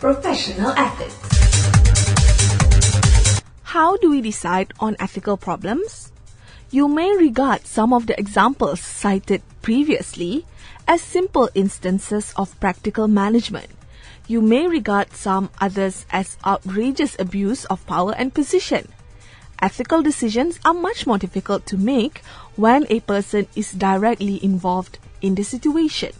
Professional ethics. How do we decide on ethical problems? You may regard some of the examples cited previously as simple instances of practical management. You may regard some others as outrageous abuse of power and position. Ethical decisions are much more difficult to make when a person is directly involved in the situation.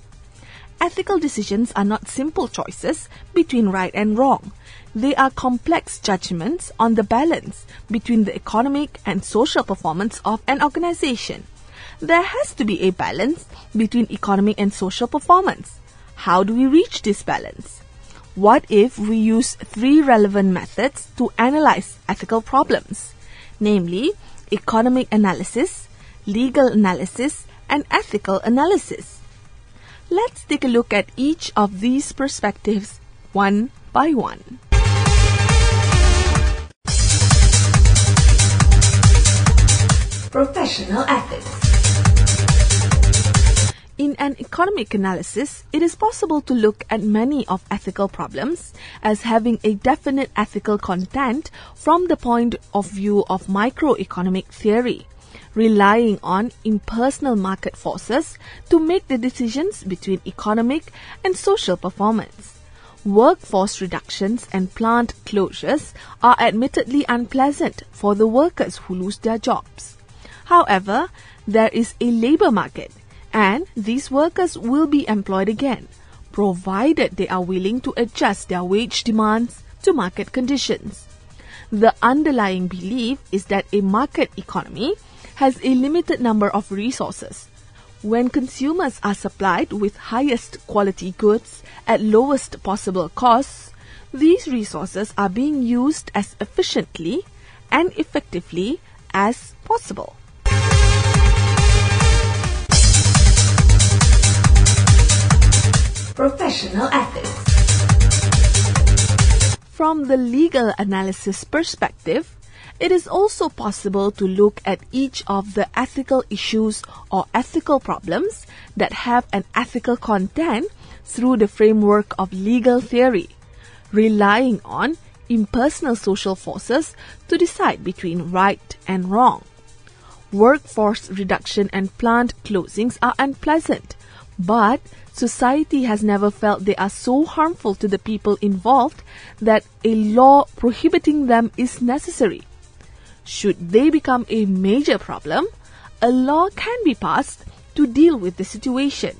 Ethical decisions are not simple choices between right and wrong. They are complex judgments on the balance between the economic and social performance of an organization. There has to be a balance between economic and social performance. How do we reach this balance? What if we use three relevant methods to analyze ethical problems, namely economic analysis, legal analysis, and ethical analysis? Let's take a look at each of these perspectives one by one. Professional ethics. In an economic analysis, it is possible to look at many of ethical problems as having a definite ethical content from the point of view of microeconomic theory relying on impersonal market forces to make the decisions between economic and social performance. Workforce reductions and plant closures are admittedly unpleasant for the workers who lose their jobs. However, there is a labor market and these workers will be employed again, provided they are willing to adjust their wage demands to market conditions. The underlying belief is that a market economy has a limited number of resources. When consumers are supplied with highest quality goods at lowest possible costs, these resources are being used as efficiently and effectively as possible. Professional ethics. From the legal analysis perspective, it is also possible to look at each of the ethical issues or ethical problems that have an ethical content through the framework of legal theory, relying on impersonal social forces to decide between right and wrong. Workforce reduction and plant closings are unpleasant, but society has never felt they are so harmful to the people involved that a law prohibiting them is necessary. Should they become a major problem, a law can be passed to deal with the situation.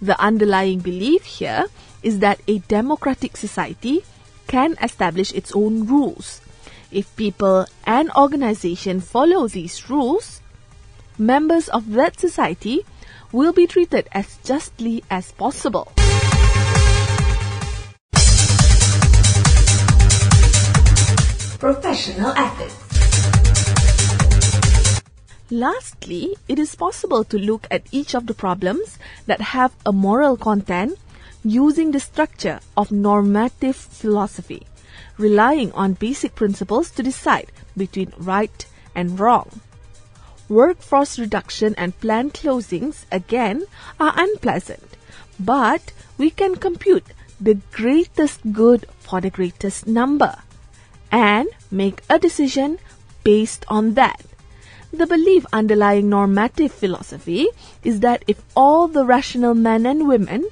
The underlying belief here is that a democratic society can establish its own rules. If people and organization follow these rules, members of that society will be treated as justly as possible. Professional ethics. Lastly, it is possible to look at each of the problems that have a moral content using the structure of normative philosophy, relying on basic principles to decide between right and wrong. Workforce reduction and plant closings, again, are unpleasant, but we can compute the greatest good for the greatest number and make a decision based on that. The belief underlying normative philosophy is that if all the rational men and women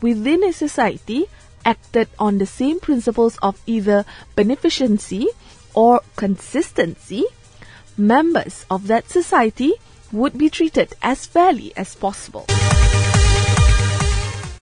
within a society acted on the same principles of either beneficency or consistency, members of that society would be treated as fairly as possible.